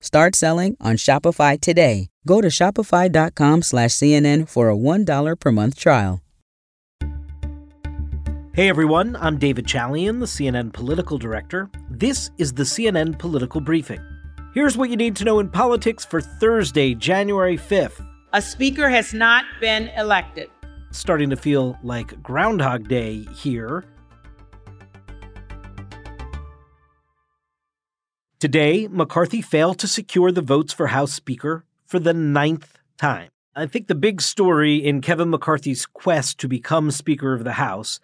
Start selling on Shopify today. Go to shopify.com slash CNN for a $1 per month trial. Hey everyone, I'm David Chalian, the CNN political director. This is the CNN Political Briefing. Here's what you need to know in politics for Thursday, January 5th. A speaker has not been elected. Starting to feel like Groundhog Day here. Today, McCarthy failed to secure the votes for House Speaker for the ninth time. I think the big story in Kevin McCarthy's quest to become Speaker of the House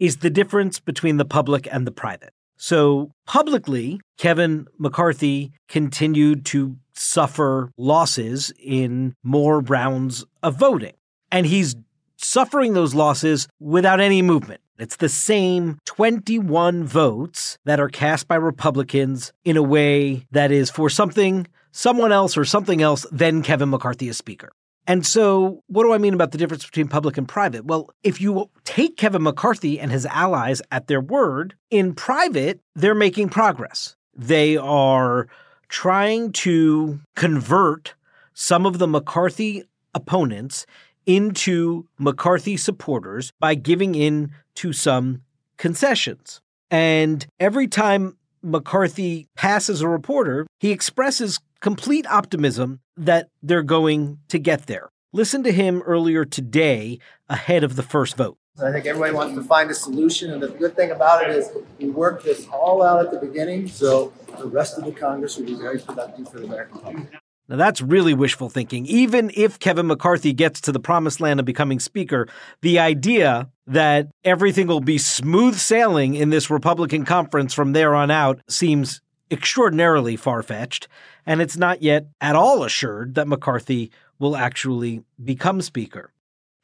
is the difference between the public and the private. So, publicly, Kevin McCarthy continued to suffer losses in more rounds of voting. And he's suffering those losses without any movement. It's the same 21 votes that are cast by Republicans in a way that is for something, someone else, or something else than Kevin McCarthy as Speaker. And so, what do I mean about the difference between public and private? Well, if you take Kevin McCarthy and his allies at their word, in private, they're making progress. They are trying to convert some of the McCarthy opponents into McCarthy supporters by giving in to some concessions. And every time McCarthy passes a reporter, he expresses complete optimism that they're going to get there. Listen to him earlier today ahead of the first vote. I think everybody wants to find a solution, and the good thing about it is we worked this all out at the beginning, so the rest of the Congress will be very productive for the American public. Now, that's really wishful thinking. Even if Kevin McCarthy gets to the promised land of becoming Speaker, the idea that everything will be smooth sailing in this Republican conference from there on out seems extraordinarily far fetched. And it's not yet at all assured that McCarthy will actually become Speaker.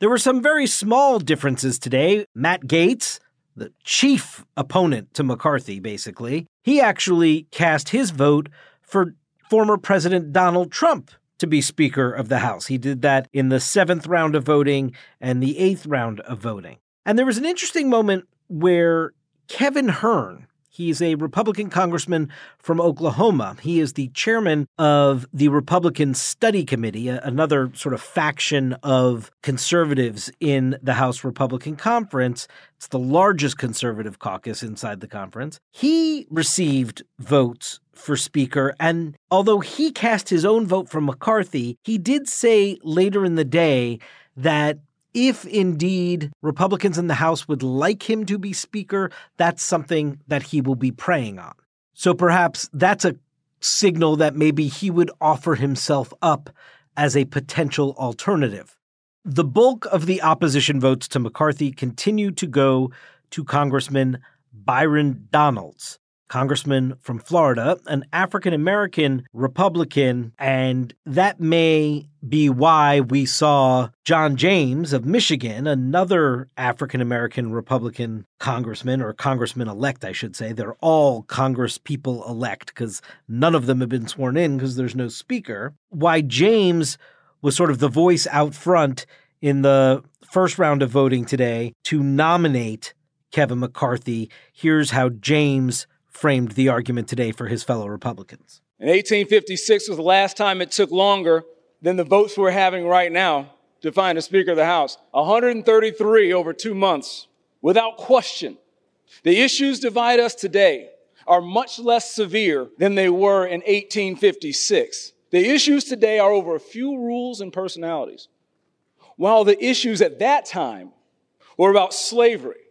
There were some very small differences today. Matt Gaetz, the chief opponent to McCarthy, basically, he actually cast his vote for former President Donald Trump to be Speaker of the House. He did that in the seventh round of voting and the eighth round of voting. And there was an interesting moment where Kevin Hern, He's a Republican congressman from Oklahoma. He is the chairman of the Republican Study Committee, another sort of faction of conservatives in the House Republican Conference. It's the largest conservative caucus inside the conference. He received votes for Speaker, and although he cast his own vote for McCarthy, he did say later in the day that if indeed Republicans in the House would like him to be Speaker, that's something that he will be praying on. So perhaps that's a signal that maybe he would offer himself up as a potential alternative. The bulk of the opposition votes to McCarthy continue to go to Congressman Byron Donalds, congressman from Florida, an African American Republican, and that may be why we saw John James of Michigan, another African American Republican congressman or congressman elect, I should say. They're all Congress people elect because none of them have been sworn in because there's no speaker. Why James was sort of the voice out front in the first round of voting today to nominate Kevin McCarthy. Here's how James framed the argument today for his fellow Republicans. In 1856 was the last time it took longer than the votes we're having right now to find a Speaker of the House. 133 over two months, without question. The issues divide us today are much less severe than they were in 1856. The issues today are over a few rules and personalities, while the issues at that time were about slavery,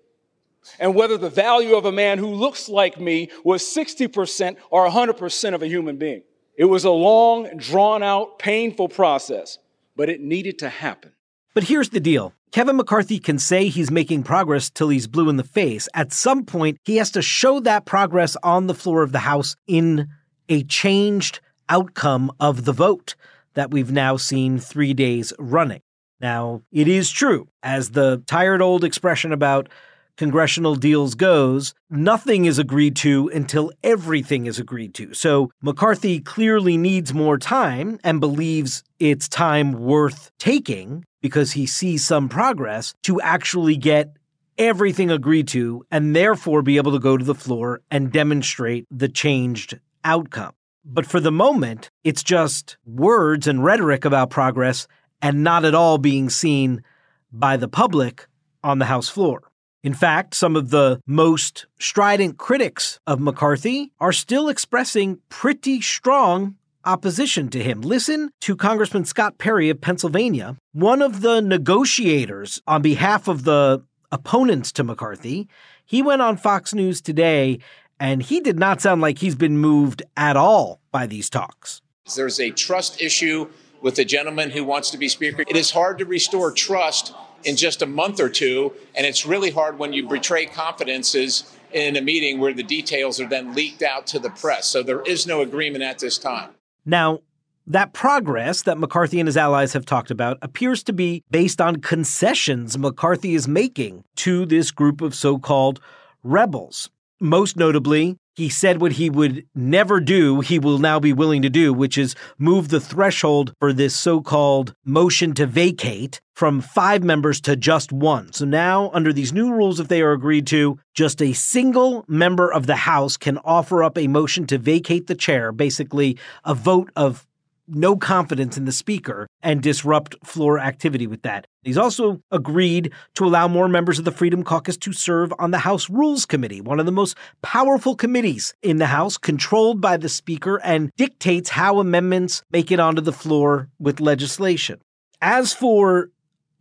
and whether the value of a man who looks like me was 60% or 100% of a human being. It was a long, drawn out, painful process, but it needed to happen. But here's the deal. Kevin McCarthy can say he's making progress till he's blue in the face. At some point, he has to show that progress on the floor of the House in a changed outcome of the vote that we've now seen three days running. Now, it is true, as the tired old expression about congressional deals goes, nothing is agreed to until everything is agreed to. So McCarthy clearly needs more time and believes it's time worth taking because he sees some progress to actually get everything agreed to and therefore be able to go to the floor and demonstrate the changed outcome. But for the moment, it's just words and rhetoric about progress and not at all being seen by the public on the House floor. In fact, some of the most strident critics of McCarthy are still expressing pretty strong opposition to him. Listen to Congressman Scott Perry of Pennsylvania, one of the negotiators on behalf of the opponents to McCarthy. He went on Fox News today and he did not sound like he's been moved at all by these talks. There's a trust issue with the gentleman who wants to be Speaker. It is hard to restore trust in just a month or two. And it's really hard when you betray confidences in a meeting where the details are then leaked out to the press. So there is no agreement at this time. Now, that progress that McCarthy and his allies have talked about appears to be based on concessions McCarthy is making to this group of so called rebels. Most notably, he said what he would never do, he will now be willing to do, which is move the threshold for this so called motion to vacate from five members to just one. So now, under these new rules, if they are agreed to, just a single member of the House can offer up a motion to vacate the chair, basically a vote of no confidence in the speaker and disrupt floor activity with that. He's also agreed to allow more members of the Freedom Caucus to serve on the House Rules Committee, one of the most powerful committees in the House, controlled by the Speaker and dictates how amendments make it onto the floor with legislation. As for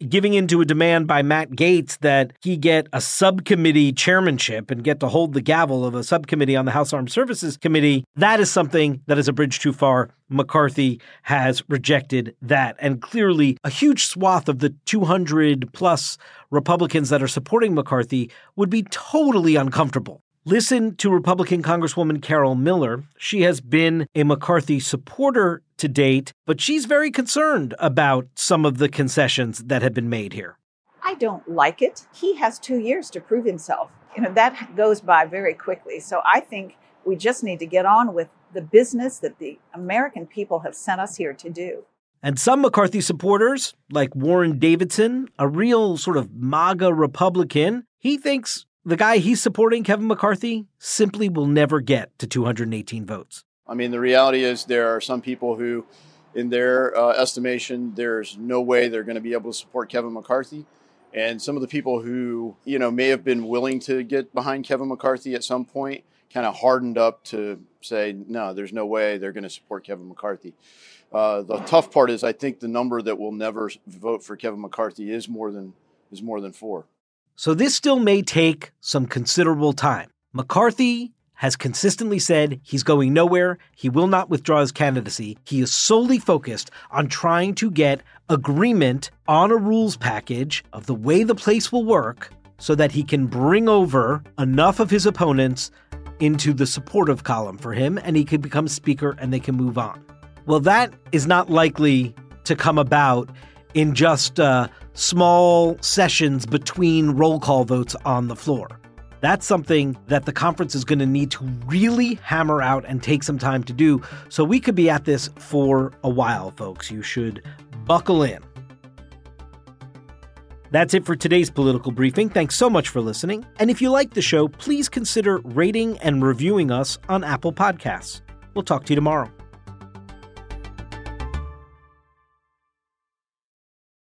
giving into a demand by Matt Gaetz that he get a subcommittee chairmanship and get to hold the gavel of a subcommittee on the House Armed Services Committee, that is something that is a bridge too far. McCarthy has rejected that. And clearly, a huge swath of the 200 plus Republicans that are supporting McCarthy would be totally uncomfortable Listen to Republican Congresswoman Carol Miller. She has been a McCarthy supporter to date, but she's very concerned about some of the concessions that have been made here. I don't like it. He has two years to prove himself. You know, that goes by very quickly. So I think we just need to get on with the business that the American people have sent us here to do. And some McCarthy supporters, like Warren Davidson, a real sort of MAGA Republican, he thinks the guy he's supporting, Kevin McCarthy, simply will never get to 218 votes. I mean, the reality is there are some people who, in their uh, estimation, there's no way they're going to be able to support Kevin McCarthy. And some of the people who, you know, may have been willing to get behind Kevin McCarthy at some point kind of hardened up to say, no, there's no way they're going to support Kevin McCarthy. Uh, the tough part is I think the number that will never vote for Kevin McCarthy is more than is more than four. So this still may take some considerable time. McCarthy has consistently said he's going nowhere. He will not withdraw his candidacy. He is solely focused on trying to get agreement on a rules package of the way the place will work so that he can bring over enough of his opponents into the supportive column for him and he can become speaker and they can move on. Well, that is not likely to come about in just uh, small sessions between roll call votes on the floor. That's something that the conference is going to need to really hammer out and take some time to do. So we could be at this for a while, folks. You should buckle in. That's it for today's political briefing. Thanks so much for listening. And if you like the show, please consider rating and reviewing us on Apple Podcasts. We'll talk to you tomorrow.